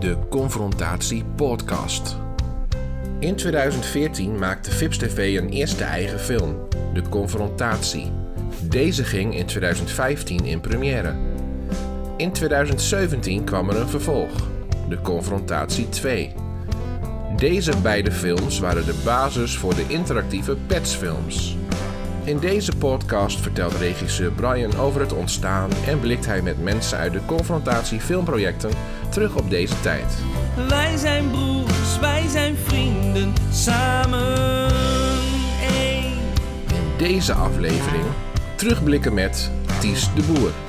de Confrontatie Podcast. In 2014 maakte Vips TV een eerste eigen film, De Confrontatie. Deze ging in 2015 in première. In 2017 kwam er een vervolg, De Confrontatie 2. Deze beide films waren de basis voor de interactieve Petsfilms. In deze podcast vertelt regisseur Brian over het ontstaan en blikt hij met mensen uit de confrontatie filmprojecten terug op deze tijd. Wij zijn broers, wij zijn vrienden, samen één. In deze aflevering terugblikken met Ties de Boer.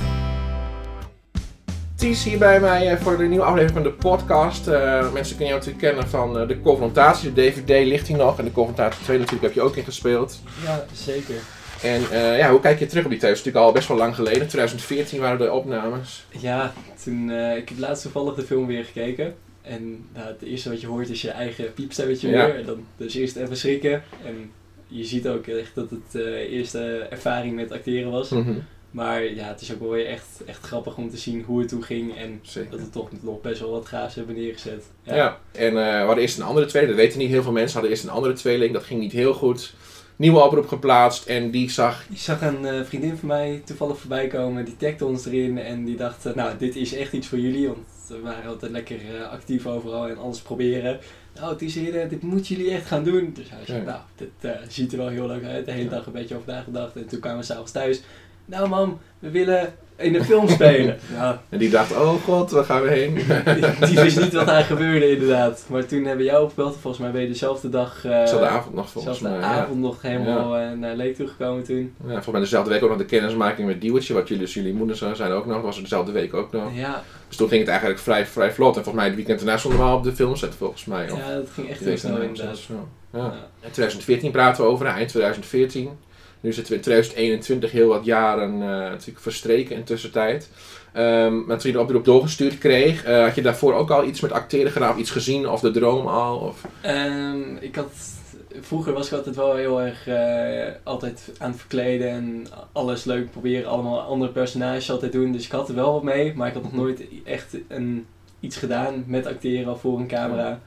Ties hier bij mij eh, voor de nieuwe aflevering van de podcast. Eh, mensen kunnen jou natuurlijk kennen van eh, de confrontatie. De DVD ligt hier nog en de confrontatie 2 natuurlijk heb je ook ingespeeld. Ja, zeker. En ja, hoe kijk je terug op die tijd? Dat is natuurlijk al best wel lang geleden. 2014 waren de opnames. Ja, toen, ik heb laatst toevallig de film weer gekeken. En nou, het eerste wat je hoort is je eigen piepstemmetje Ja. weer. En dan, dus eerst even schrikken. En je ziet ook echt dat het eerste ervaring met acteren was. Mhm. Maar ja, het is ook wel weer echt, echt grappig om te zien hoe het toen ging. En Zeker. dat we toch nog best wel wat gaafs hebben neergezet. Ja. en eh we hadden eerst een andere tweeling, dat weten niet heel veel mensen. hadden eerst een andere tweeling, dat ging niet heel goed. Nieuwe oproep geplaatst en die zag. Ik zag een eh, vriendin van mij toevallig voorbij komen, die tagde ons erin en die dacht, eh, nou dit is echt iets voor jullie, want we waren altijd lekker actief overal en alles proberen. Nou, het is hier, dit moeten jullie echt gaan doen. Dus hij zei, Ja. nou, dit ziet er wel heel leuk uit. De hele Ja. dag een beetje over nagedacht en toen kwamen we s'avonds thuis. Nou mam, we willen in de film spelen. nou, En die dacht, oh god, waar gaan we heen? die, die wist niet wat daar gebeurde inderdaad. Maar toen hebben we jou opgebeld en volgens mij ben je dezelfde dag, eh Dezelfde avond nog volgens dezelfde mij. Ja. avond nog helemaal eh, naar Leek toegekomen toen. Ja, volgens mij dezelfde week ook nog de kennismaking met Diewertje, wat jullie, dus jullie moeders zijn ook nog. Dat was er dezelfde week ook nog. Ja, Dus toen ging het eigenlijk vrij, vrij vlot. En volgens mij het weekend daarna stonden we al op de filmset volgens mij. Of ja, dat ging echt heel snel inderdaad. Ja. Ja. Ja. In 2014 praten we over, eind 2014. Nu zitten we in 2021 heel wat jaren eh, natuurlijk verstreken in tussentijd. Maar toen je de oproep doorgestuurd kreeg, eh, had je daarvoor ook al iets met acteren gedaan? Of iets gezien? Of de droom al? Of... Ehm, ik had, vroeger was ik altijd wel heel erg eh, altijd aan het verkleden en alles leuk proberen, allemaal andere personages altijd doen. Dus ik had er wel wat mee, maar ik had nog nooit echt een, iets gedaan met acteren of voor een camera.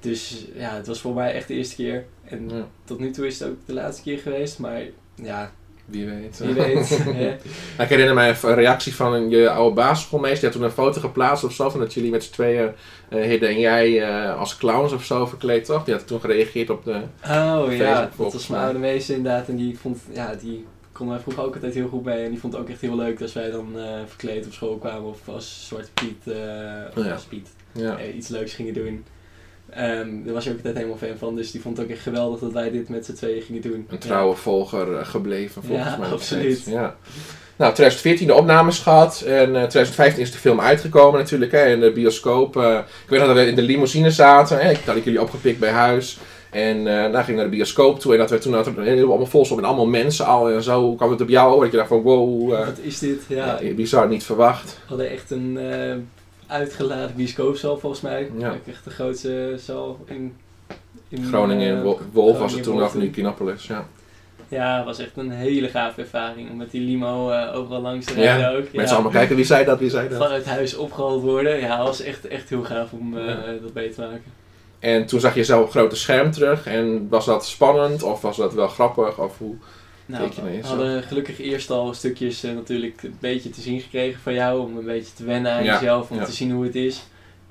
Dus ja, het was voor mij echt de eerste keer. En Ja, tot nu toe is het ook de laatste keer geweest, maar ja, wie weet. wie weet. Nou, ik herinner mij een reactie van je oude basisschoolmeester. Die had toen een foto geplaatst of zo. Van dat jullie met z'n tweeën, Hidde en jij, eh, als clowns of zo verkleed, toch? Die had toen gereageerd op de... Oh Facebook ja, dat was mijn mij. oude meester inderdaad. En die vond, ja, die kon mij vroeger ook altijd heel goed mee. En die vond het ook echt heel leuk als wij dan eh, verkleed op school kwamen. Of als Zwarte Piet, of Ja. als Piet Ja. iets leuks gingen doen. Ehm, daar was je ook altijd helemaal fan van. Dus die vond het ook echt geweldig dat wij dit met z'n tweeën gingen doen. Een trouwe volger eh, gebleven volgens Ja, mij. absoluut. Ja. Nou, 2014 de opnames gehad. En eh 2015 is de film uitgekomen natuurlijk. Hè, in de bioscoop. Eh, ik weet nog dat we in de limousine zaten. Hè, ik had ik jullie opgepikt bij huis. En eh daar gingen we naar de bioscoop toe. En dat we toen hadden we allemaal vol stond met allemaal mensen al. En zo kwam het op jou over. Dat je dacht van wow. Wat is dit? Ja, ja, bizar, niet verwacht. we hadden echt een uitgeladen bioscoopzaal volgens mij. Ja. Echt de grootste zaal in, in Groningen, Wo- Wolf was het toen nog, nu toen. Kinopolis. Ja. Ja, het was echt een hele gave ervaring om met die limo eh, overal langs te Ja, rijden ook. Mensen allemaal kijken, wie zei dat, wie zei dat? Vanuit huis opgehaald worden. Ja, was echt, echt heel gaaf om eh, Ja. dat mee te maken. En toen zag je zelf op grote scherm terug. En was dat spannend of was dat wel grappig? Of hoe? Nou, je we hadden gelukkig eerst al stukjes eh, natuurlijk een beetje te zien gekregen van jou. Om een beetje te wennen aan Ja, jezelf, om ja. te zien hoe het is.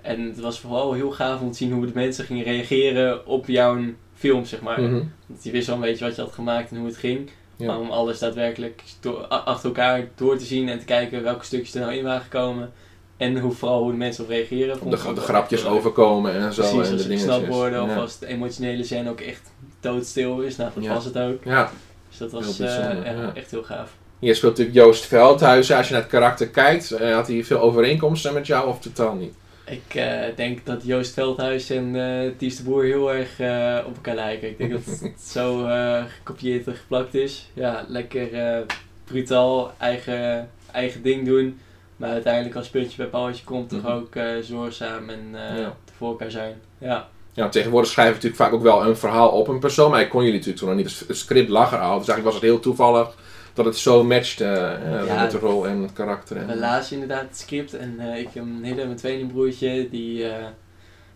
En het was vooral heel gaaf om te zien hoe de mensen gingen reageren op jouw film, zeg maar. Mhm. Want die wist wel een beetje wat je had gemaakt en hoe het ging. Ja. Maar om alles daadwerkelijk achter elkaar door te zien en te kijken welke stukjes er nou in waren gekomen. En hoe, vooral hoe de mensen op reageren. vond De, grapjes leuk. overkomen en zo. Precies, en als de ze dingetjes. gesnapt worden of als de emotionele scène ook echt doodstil is. Nou, dat was het ook. Ja, Dus dat was eh, echt, echt heel gaaf. hier speelt natuurlijk Joost Veldhuizen. Als je naar het karakter kijkt, eh, had hij veel overeenkomsten met jou of totaal niet? Ik eh, denk dat Joost Veldhuis en eh Ties de Boer heel erg eh, op elkaar lijken. Ik denk dat het zo eh, gekopieerd en geplakt is. Ja, lekker eh, brutaal, eigen, eigen ding doen. Maar uiteindelijk als puntje bij paaltje komt, toch Mhm. ook eh, zorgzaam en eh Ja. voor elkaar zijn. Ja. Ja, tegenwoordig schrijven we natuurlijk vaak ook wel een verhaal op een persoon. Maar ik kon jullie natuurlijk toen nog niet. Het script lag er al. Dus eigenlijk was het heel toevallig dat het zo matcht eh, eh, Ja, met de rol en het karakter. En, We lazen inderdaad het script en eh, ik en mijn tweelingbroertje, die eh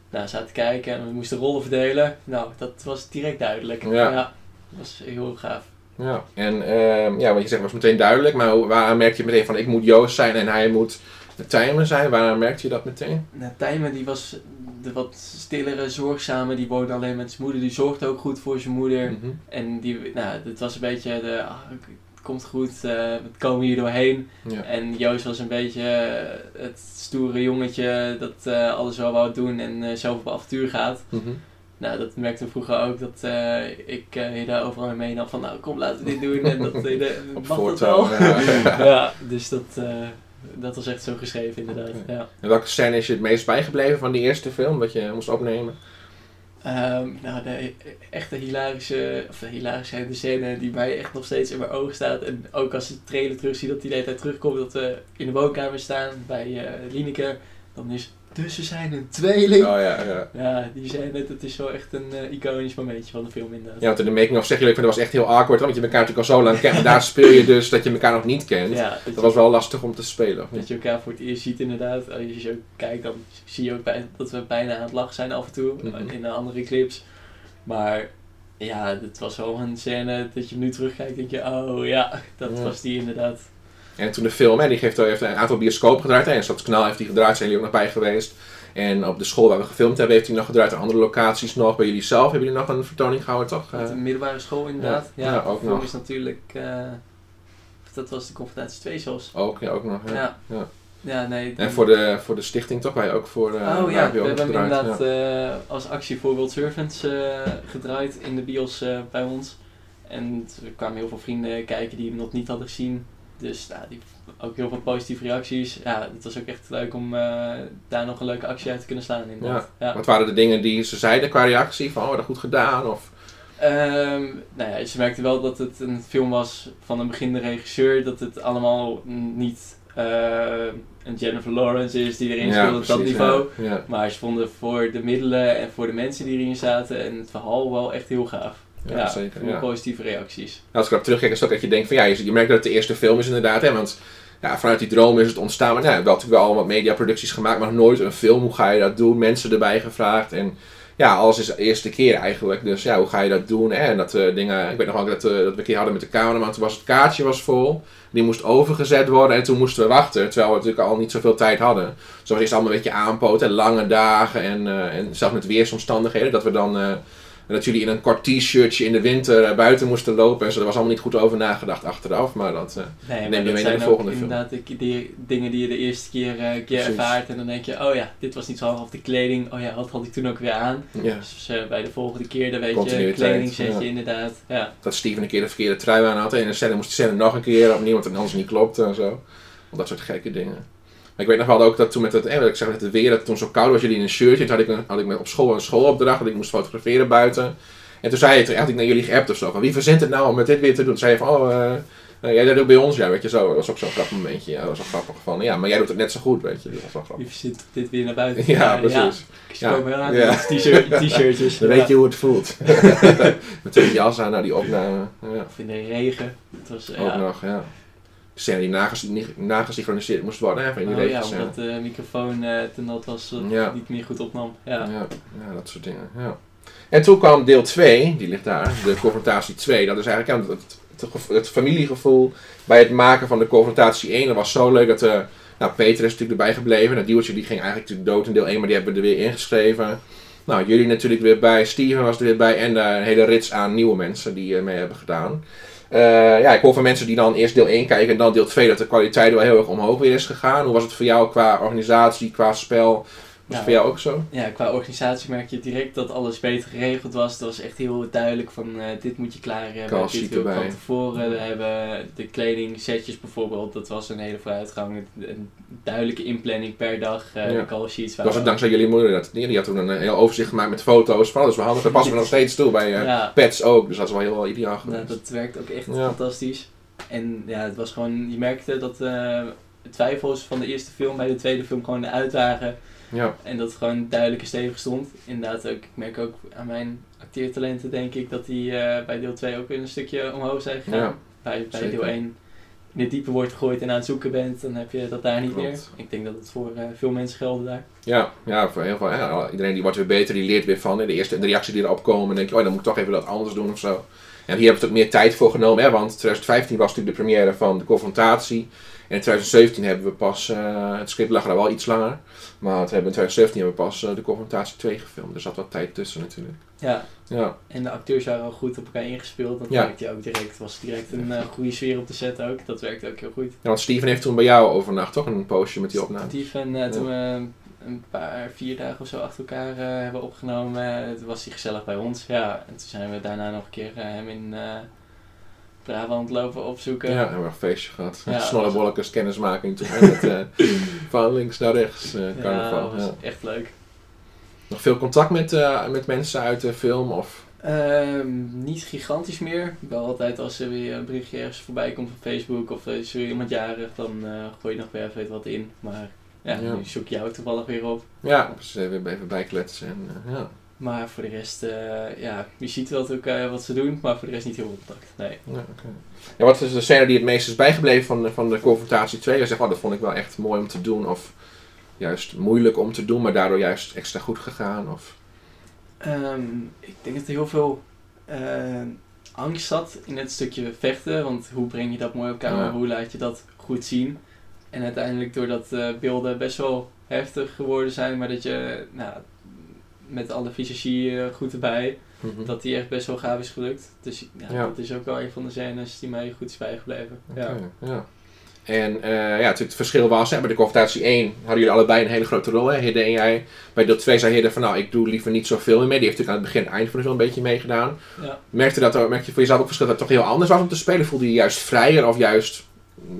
nou, zaten kijken en we moesten rollen verdelen. Nou, dat was direct duidelijk. Ja. dat was heel gaaf. Ja, en ehm, ja, wat je zegt was meteen duidelijk, maar waar merk je meteen van ik moet Joost zijn en hij moet Tijmen zijn? Waar merkte je dat meteen? Nou, Tijmen die was de wat stillere, zorgzame, die woonde alleen met zijn moeder. Die zorgde ook goed voor zijn moeder. Mhm. En die, nou, het was een beetje de, ah, het komt goed, eh, we komen hier doorheen. Ja. En Joost was een beetje eh, het stoere jongetje dat eh, alles wel wou doen en zelf op avontuur gaat. Mhm. Nou, dat merkte vroeger ook, dat ik eh Hidde overal mee meenam van, nou kom laten we dit doen. En dat Op mag dat wel? Ja. ja, dus dat, dat was echt zo geschreven inderdaad. Ja. En welke scène is je het meest bijgebleven van die eerste film dat je moest opnemen? Ehm, nou, de echte hilarische, of de hilarische de scène die mij echt nog steeds in mijn ogen staat. En ook als ik de trailer terug zie dat die de hele tijd terugkomt, dat we in de woonkamer staan bij uh, Lineke. Dan is dus we zijn een tweeling. Oh ja, ja. Ja, die scène, dat is wel echt een uh, iconisch momentje van de film inderdaad. Ja, want in de making of zeg je dat was echt heel awkward, want je elkaar natuurlijk al zo lang kent. Maar daar speel je dus dat je elkaar nog niet kent. Ja, dat, Dat was wel lastig om te spelen. dat je elkaar voor het eerst ziet inderdaad. Als je zo kijkt, dan zie je ook bij, dat we bijna aan het lachen zijn af en toe. Mhm. In de andere clips. Maar ja, het was wel een scène dat je nu terugkijkt denk je, oh ja, dat Ja. was die inderdaad. En toen de film, hè, die heeft, heeft een aantal bioscopen gedraaid. Hè, en Stadskanaal heeft die gedraaid, zijn jullie ook nog bij geweest. En op de school waar we gefilmd hebben, heeft hij nog gedraaid. En andere locaties nog. Bij jullie zelf hebben jullie nog een vertoning gehouden, toch? Met de Eh, middelbare school inderdaad. Ja, Ja, ja, ook de film nog. is natuurlijk, eh, dat was de confrontatie 2 zelfs. ook, ja, ook nog. Ja. Ja. Ja. Nee. En voor de, voor de stichting toch? Wij ook voor. eh, Oh ja, heb we hebben hem gedraaid, inderdaad eh, als actie voor World Servants gedraaid in de bios bij ons. En er kwamen heel veel vrienden kijken die hem nog niet hadden gezien. Dus die, ook heel veel positieve reacties. Ja, het was ook echt leuk om eh, daar nog een leuke actie uit te kunnen slaan inderdaad. Ja. Wat waren de dingen die ze zeiden qua reactie? Van, oh, dat goed gedaan? Of, Ehm, nou ja, ze merkte wel dat het een film was van een beginnende regisseur. Dat het allemaal niet eh, een Jennifer Lawrence is die erin speelt op dat niveau. Ja. Maar ze vonden voor de middelen en voor de mensen die erin zaten en het verhaal wel echt heel gaaf. Ja, zeker. Ja. positieve reacties. Nou, als ik erop terugkijk, is ook dat je denkt van ja, je, je merkt dat het de eerste film is inderdaad. Hè, want ja, vanuit die droom is het ontstaan. Maar nou, ja, we hebben natuurlijk wel wat mediaproducties gemaakt, maar nooit een film. Hoe ga je dat doen? Mensen erbij gevraagd. En ja, alles is de eerste keer eigenlijk. Dus ja, hoe ga je dat doen? Hè? En dat eh, dingen, ik weet nog wel dat, eh, dat we een keer hadden met de cameraman. Toen was het kaartje was vol. Die moest overgezet worden en toen moesten we wachten. Terwijl we natuurlijk al niet zoveel tijd hadden. Dus was eerst allemaal een beetje aanpoten. en Lange dagen en, eh, en zelfs met weersomstandigheden. Dat we dan... eh, dat jullie in een kort t-shirtje in de winter eh, buiten moesten lopen. En zo, er was allemaal niet goed over nagedacht achteraf. Maar dat, Nee, Neem maar je dat mee naar de volgende film. inderdaad de, die dingen die je de eerste keer, eh, keer ervaart. En dan denk je, oh ja, dit was niet zo handig. Of de kleding, oh ja, wat had ik toen ook weer aan. ja, Dus bij de volgende keer, dan weet je, kleding zet je ja. inderdaad. Ja. dat Steven een keer de verkeerde trui aan had. En scène moest de scène nog een keer opnieuw, want anders niet klopte en zo. Dat soort gekke dingen. Ik weet nog wel ook dat toen met het, eh, ik zeg, met het weer, dat het toen zo koud was, jullie in een shirtje. Toen had ik, een- had ik met op school een schoolopdracht dat ik moest fotograferen buiten. En toen zei je, had ik naar jullie geappt of zo, van wie verzint het nou om met dit weer te doen? Toen zei je van, oh, eh, eh, jij dat doet bij ons, ja, weet je zo. Dat was ook zo'n grappig momentje, ja, dat was wel grappig. Van, ja, maar jij doet het net zo goed, weet je. Dat was wel grappig. Je zit dit weer naar buiten. Ja, Ja, precies. Ja. komen aan Ja. met t-shirt- t-shirtjes. Dan weet je hoe het voelt. met een jas aan naar die opname. Ja. Of in de regen. Het was, Ook nog, ja. Scène die nagesynchroniseerd moest worden, hè, van die Oh ja, omdat de microfoon ten dat was eh, Ja. niet meer goed opnam. Ja. Ja. Ja, dat soort dingen. Ja. En toen kwam deel 2, die ligt daar, de confrontatie 2. Dat is eigenlijk ja, het, het, gevo- het familiegevoel bij het maken van de confrontatie 1. Dat was zo leuk dat, eh nou, Peter is natuurlijk erbij gebleven. Dat Diewertje die ging eigenlijk natuurlijk dood in deel 1, maar die hebben we er weer ingeschreven. Nou, jullie natuurlijk weer bij, Steven was er weer bij en een hele rits aan nieuwe mensen die eh, mee hebben gedaan. Eh, ja, ik hoor van mensen die dan eerst deel 1 kijken en dan deel 2 dat de kwaliteit wel heel erg omhoog weer is gegaan. Hoe was het voor jou qua organisatie, qua spel? Was Ja. voor jou ook zo? Ja, qua organisatie merk je direct dat alles beter geregeld was. Het was echt heel duidelijk van eh, dit moet je klaar hebben, sheet dit wil ik van tevoren hebben. De kledingsetjes bijvoorbeeld, dat was een hele vooruitgang. Een duidelijke inplanning per dag. eh, Ja. De call sheets Dat was het dankzij jullie moeder. Dat, die, had toen een heel overzicht gemaakt met foto's van. Is wel handig. Dat passen we nog steeds toe bij eh, Ja, pets ook. Dus dat is wel heel ideaal nou, geweest. dat werkt ook echt Ja. fantastisch. En ja, het was gewoon, je merkte dat eh, de twijfels van de eerste film bij de tweede film gewoon eruit waren. Ja, En dat het gewoon duidelijk en stevig stond. Inderdaad ook, ik merk ook aan mijn acteertalenten denk ik dat die eh, bij deel 2 ook weer een stukje omhoog zijn gegaan. Ja. bij, bij deel 1 in het diepe wordt gegooid en aan het zoeken bent, dan heb je dat daar niet Klopt. meer. Ik denk dat het voor eh, veel mensen geldt daar. Ja, ja, voor heel veel. Ja, iedereen die wordt weer beter, die leert weer van. hè. De eerste de reactie die erop komen, dan denk je, oh, dan moet ik toch even wat anders doen of zo. En hier hebben we ook meer tijd voor genomen, hè, want 2015 was natuurlijk de première van de confrontatie. En in 2017 hebben we pas, eh, het script lag er wel iets langer, maar hebben, in 2017 hebben we pas eh, de confrontatie 2 gefilmd. Er zat wat tijd tussen natuurlijk. Ja, Ja, en de acteurs waren al goed op elkaar ingespeeld. Dat Ja. werkte ook direct. was direct een eh, goede sfeer op de set ook. Dat werkte ook heel goed. ja want Steven heeft toen bij jou overnacht, toch? Een poosje met die opname. Steve en eh, toen we een paar, vier dagen of zo achter elkaar eh, hebben opgenomen, toen was hij gezellig bij ons. Ja, en toen zijn we daarna nog een keer eh, hem in eh, Brabant lopen opzoeken. Ja, hebben we een feestje gehad. Ja. Snollebollekes kennismaking toen. met, van links naar rechts, Ja, carnaval. dat was ja. echt leuk. Nog veel contact met, met mensen uit de film? Of? Ehm, niet gigantisch meer. Wel altijd als er weer een berichtje ergens voorbij komt op Facebook of er is weer iemand jarig, dan gooi je nog weer even wat in. Maar ja, Ja. nu zoek je jou toevallig weer op. Ja, dus even, even bijkletsen. En, eh, ja. Maar voor de rest, eh, ja, je ziet wel eh, wat ze doen, maar voor de rest niet heel veel contact. Nee. Ja, ja, wat is de scène die het meest is bijgebleven van, de- van de confrontatie 2? Je zegt, oh, dat vond ik wel echt mooi om te doen. Of juist moeilijk om te doen, maar daardoor juist extra goed gegaan. Of... Ehm, ik denk dat er heel veel angst zat in het stukje vechten. Want hoe breng je dat mooi op camera? Ja. Hoe laat je dat goed zien? En uiteindelijk doordat eh beelden best wel heftig geworden zijn, maar dat je nou, met alle visagie eh, goed erbij, Mhm. dat die echt best wel gaaf is gelukt. Dus ja, Ja. dat is ook wel een van de scènes die mij goed is bijgebleven. Ja. Ja. En eh, ja, natuurlijk het verschil was, hè, bij de confrontatie 1 hadden jullie allebei een hele grote rol. Hè? Hidde en jij. Bij deel 2 zei Hidde van, nou, ik doe liever niet zoveel meer mee. Die heeft natuurlijk aan het begin en eind van de film een beetje meegedaan. Ja. Merkte, dat, er- merkte je voor jezelf ook verschil dat het toch heel anders was om te spelen? Voelde je juist vrijer of juist...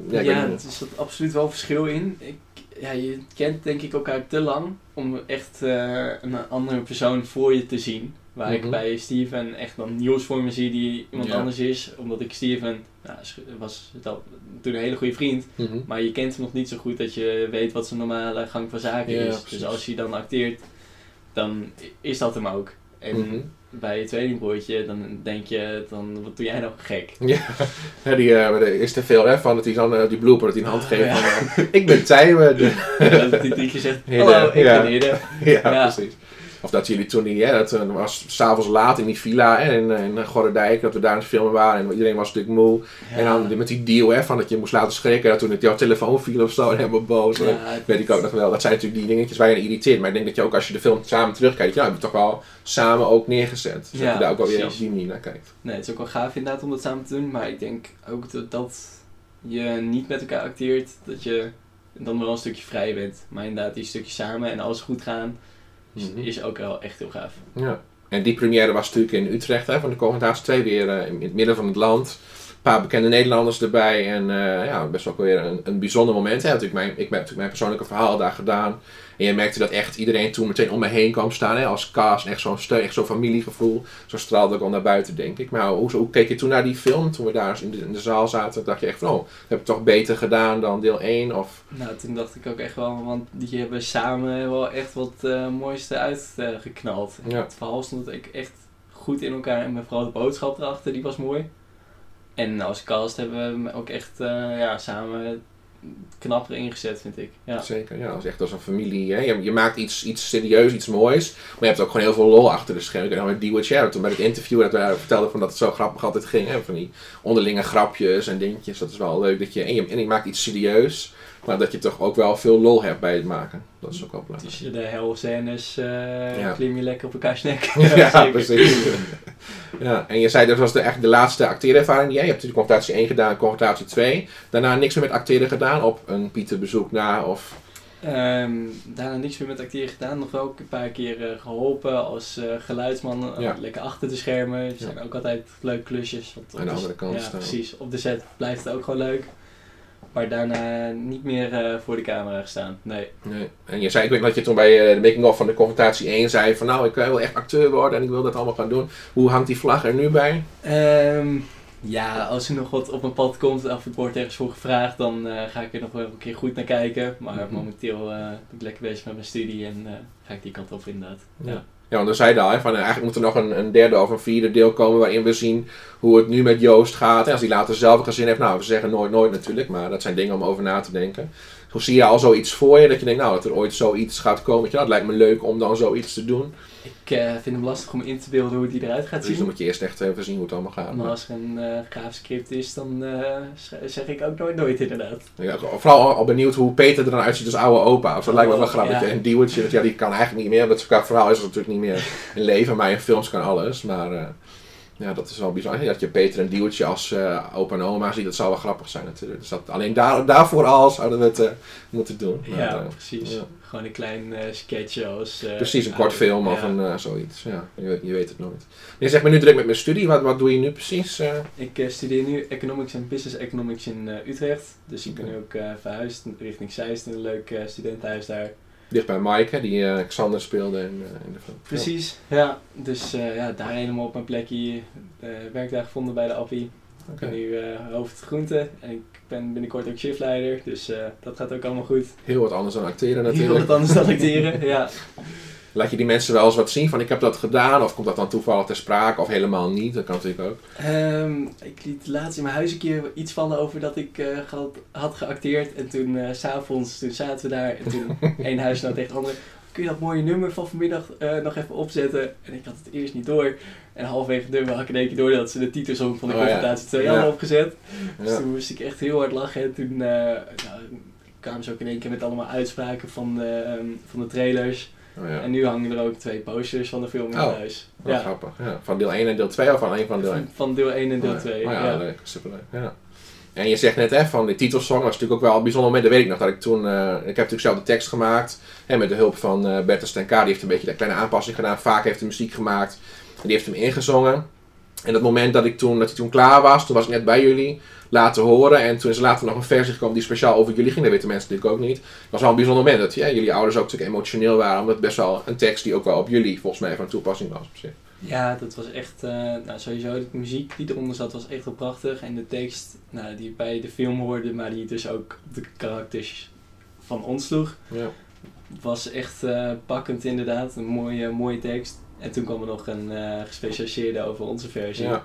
Ja, ik weet er zit absoluut wel verschil in. Ik, ja, je kent denk ik elkaar te lang om echt eh, een andere persoon voor je te zien. Waar Mhm. ik bij Steven echt dan nieuws voor me zie die iemand Ja. anders is. Omdat ik Steven, nou, was dat, toen een hele goede vriend. Mhm. Maar je kent hem nog niet zo goed dat je weet wat zijn normale gang van zaken Ja, is. precies. Dus als hij dan acteert, dan is dat hem ook. En Mhm. Bij je tweelingbroertje, dan denk je, dan, wat doe jij nou gek? Ja, die, is te veel hè, van dat hij dan eh, die blooper dat hij een hand Ah, geeft ja. van, eh, ik ben Tijmen. de- dat hij drie keer zegt, hallo, ik ben ja, Ja. precies. Of dat jullie toen, die, hè, dat eh, was s'avonds laat in die villa hè, in, eh, in Gorredijk, dat we daar aan het filmen waren en iedereen was natuurlijk moe. En dan met die deal hè, van dat je moest laten schrikken, dat toen het jouw telefoon viel of zo en helemaal boos. Ja, Dat weet ik ook nog wel. Dat zijn natuurlijk die dingetjes waar je aan irriteert. Maar ik denk dat je ook als je de film samen terugkijkt, ja, heb je toch wel samen ook neergezet. Dus dat Ja, je daar ook wel weer op die manier naar kijkt. Nee, het is ook wel gaaf inderdaad om dat samen te doen. Maar ik denk ook dat, dat je niet met elkaar acteert, dat je dan wel een stukje vrij bent. Maar inderdaad, die stukjes samen en alles goed gaan, is, Mhm. is ook wel echt heel gaaf. Ja. En die première was natuurlijk in Utrecht, hè, van de Confrontatie 2, weer eh, in het midden van het land. Een paar bekende Nederlanders erbij en eh, ja, best wel weer een, een bijzonder moment. Hè. Natuurlijk mijn, ik heb natuurlijk mijn persoonlijke verhaal daar gedaan. En je merkte dat echt iedereen toen meteen om me heen kwam staan hè, als cast. Echt zo'n steun, echt zo'n familiegevoel. Zo straalde ik al naar buiten, denk ik. Maar hoe, hoe keek je toen naar die film? Toen we daar in de, in de zaal zaten, dacht je echt van, oh, heb ik toch beter gedaan dan deel 1? Of, Nou, toen dacht ik ook echt wel, want die hebben samen wel echt wat eh mooiste uitgeknald. ja. Het verhaal stond ik echt goed in elkaar en mijn vooral de boodschap erachter, die was mooi. En als cast hebben we hem ook echt eh, ja, samen knapper ingezet, vind ik. Ja. Zeker, ja. Dat is echt als een familie. Hè? Je, je maakt iets, iets serieus, iets moois. Maar je hebt ook gewoon heel veel lol achter de schermen. Nog met Dewey Sheridan, toen bij het interview dat we vertelden van dat het zo grappig altijd ging. Hè? Van die onderlinge grapjes en dingetjes. Dat is wel leuk. Dat je, en, je, en je maakt iets serieus. Maar dat je toch ook wel veel lol hebt bij het maken. Dat is ook wel belangrijk. Tussen de helscènes eh Ja. klim je lekker op elkaars nek. Ja, precies. ja, en je zei dat was de, echt de laatste acteerervaring die jij hebt. Je hebt natuurlijk confrontatie 1 gedaan, confrontatie 2. Daarna niks meer met acteren gedaan op een Pieter bezoek na of... Ehm, daarna niks meer met acteren gedaan. Nog wel een paar keer eh, geholpen als eh, geluidsman. Ja. lekker achter de schermen. Er zijn ook altijd leuke klusjes. want Aan de de- andere kant Ja, staan. precies. Op de set blijft het ook gewoon leuk. Maar daarna niet meer eh, voor de camera gestaan. Nee. Nee. En je zei, ik weet dat je toen bij eh, de making-of van de confrontatie 1 zei van nou, ik wil echt acteur worden en ik wil dat allemaal gaan doen. Hoe hangt die vlag er nu bij? Ehm, ja, als er nog wat op mijn pad komt of ik word ergens voor gevraagd, dan eh, ga ik er nog wel een keer goed naar kijken. Maar Mhm. momenteel ben ik lekker bezig met mijn studie en ga ik die kant op inderdaad. Ja. Ja. Ja, want zeiden al, hè, van, eh, eigenlijk moet er nog een, een derde of een vierde deel komen waarin we zien hoe het nu met Joost gaat. En als hij later zelf een gezin heeft, nou, we zeggen nooit nooit natuurlijk, maar dat zijn dingen om over na te denken. Hoe zie je al zoiets voor je, dat je denkt, nou, dat er ooit zoiets gaat komen. Dat, je, nou, het lijkt me leuk om dan zoiets te doen. Ik eh, vind hem lastig om in te beelden hoe die eruit gaat Dus dan zien. moet je eerst echt even zien hoe het allemaal gaat. Maar als er een script is, dan eh, zeg ik ook nooit nooit inderdaad. Ja, vooral al- benieuwd hoe Peter er dan uitziet als oude opa. Of dat lijkt me wel Oh, grappig. ja. En Diewertje, ja, die kan eigenlijk niet meer. Dat qua verhaal is het natuurlijk niet meer in leven. Maar in films kan alles. Maar ja, dat is wel bijzonder. Dat je Peter en Diewertje als eh, opa en oma ziet, dat zou wel grappig zijn natuurlijk. Dus dat, alleen daar, daarvoor al zouden we het eh, moeten doen. Maar, ja, eh, precies. ja. Gewoon een klein eh sketch als... Precies, een kort film of een, zoiets. Ja, je, weet- je weet het nooit. Je zegt me nu druk met mijn studie. Wat, wat doe je nu precies? Ik studeer nu Economics en Business Economics in Utrecht. Dus ik ben nu ook verhuisd richting Zeist een leuk studentenhuis daar. Dicht bij Mike, hè, die eh, Xander speelde in, eh, in de film. Precies, ja. Dus eh, ja, daar helemaal op mijn plekje werk daar gevonden bij de Appie. Ik ben nu eh, hoofd groente en ik ben binnenkort ook shiftleider. Dus dat gaat ook allemaal goed. Heel wat anders dan acteren Heel natuurlijk. wat anders dan acteren, ja. Laat je die mensen wel eens wat zien van ik heb dat gedaan of komt dat dan toevallig ter sprake of helemaal niet? Dat kan natuurlijk ook. Ehm, ik liet laatst in mijn huis een keer iets vallen over dat ik eh, had, had geacteerd. En toen s s'avonds, toen zaten we daar en toen één huisgenoot tegen de andere. Kun je dat mooie nummer van vanmiddag eh, nog even opzetten? En ik had het eerst niet door. En halverwege het nummer had ik in één keer door dat ze de titelsong van de Oh confrontatie 2 Ja. hadden opgezet. Dus Ja. toen moest ik echt heel hard lachen. En toen eh, nou, kwamen ze ook in één keer met allemaal uitspraken van de, ehm, van de trailers. Oh, ja. En nu hangen er ook twee posters van de film in Oh, huis. Wel grappig. Ja. Van deel 1 en deel 2 of van één van deel 1? Van, van deel 1 en deel 2. Oh ja, ja. leuk. Superleuk. Ja. En je zegt net hè, van die titelsong was natuurlijk ook wel een bijzonder moment. Dat weet ik nog. Dat ik toen, eh, ik heb natuurlijk zelf de tekst gemaakt. Hè, met de hulp van eh Bertus Stenka. Die heeft een beetje een kleine aanpassing gedaan. Vaak heeft hij muziek gemaakt. En die heeft hem ingezongen. En dat moment dat, ik toen, dat hij toen klaar was, toen was ik net bij jullie laten horen. En toen is er later nog een versie gekomen die speciaal over jullie ging. Dat weten mensen natuurlijk ook niet. Het was wel een bijzonder moment dat ja, jullie ouders ook natuurlijk emotioneel waren. Omdat het best wel een tekst die ook wel op jullie volgens mij van toepassing was op zich. Ja, dat was echt, eh, nou sowieso de muziek die eronder zat was echt wel prachtig. En de tekst, nou, die bij de film hoorde, maar die dus ook de karakters van ons sloeg, Ja. was echt eh, pakkend inderdaad. Een mooie, mooie tekst. En toen kwam er nog een eh, gespecialiseerde over onze versie. Ja.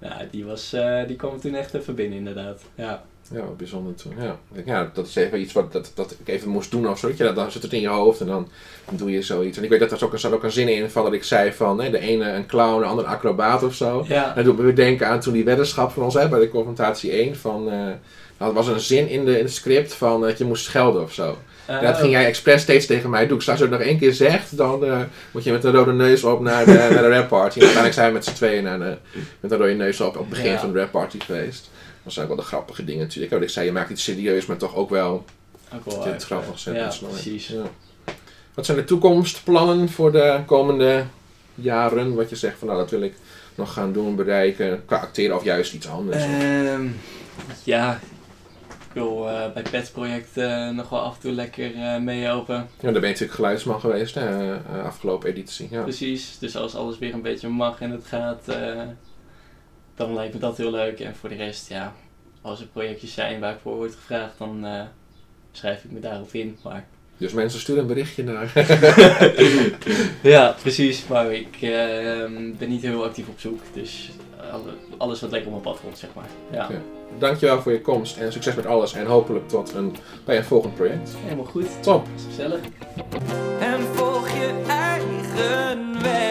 Ja, die, was, eh, die kwam toen echt even binnen inderdaad. Ja, Ja, wat bijzonder toen. Ja. Ja, dat is even iets wat dat, dat ik even moest doen of zo. je, Dan- zit het in je hoofd en dan, dan doe je zoiets. En ik weet dat er ook, er zat ook een zin in van dat ik zei van hè, de ene een clown, de andere een acrobaat of zo. ja. En dat doet me weer denken aan toen die weddenschap van ons hè, bij de confrontatie 1. Van, eh er was een zin in, de, in het script van dat je moest schelden of zo. En dat Eh, ging jij expres steeds tegen mij doen. Ik als je het nog één keer zegt, dan eh, moet je met een rode neus op naar de, naar de rap party. En uiteindelijk zijn we met z'n tweeën naar de, met een rode neus op op het begin Ja. van de rap party geweest. Dat zijn ook wel de grappige dingen natuurlijk. Wat ik zei, je maakt iets serieus, maar toch ook wel ook wel het grappig eh. Ja, precies. Ja. Wat zijn de toekomstplannen voor de komende jaren? Wat je zegt van, nou dat wil ik nog gaan doen, bereiken, qua acteren of juist iets anders. Ehm, ja, ik wil eh, bij Pets Project eh, nog wel af en toe lekker eh, meehelpen. Ja, daar ben je natuurlijk geluidsman geweest, hè, eh, afgelopen editie. Ja. Precies, dus als alles weer een beetje mag en het gaat, dan lijkt me dat heel leuk. En voor de rest, ja, als er projectjes zijn waar ik voor word gevraagd, dan schrijf ik me daarop in. Maar Dus mensen sturen een berichtje naar. ja, precies, maar ik ben niet heel actief op zoek, dus alle- alles wat lekker op mijn pad komt, zeg maar. Ja. Dankjewel voor je komst en succes met alles. En hopelijk tot een, bij een volgend project. helemaal goed. Top! Gezellig. En volg je eigen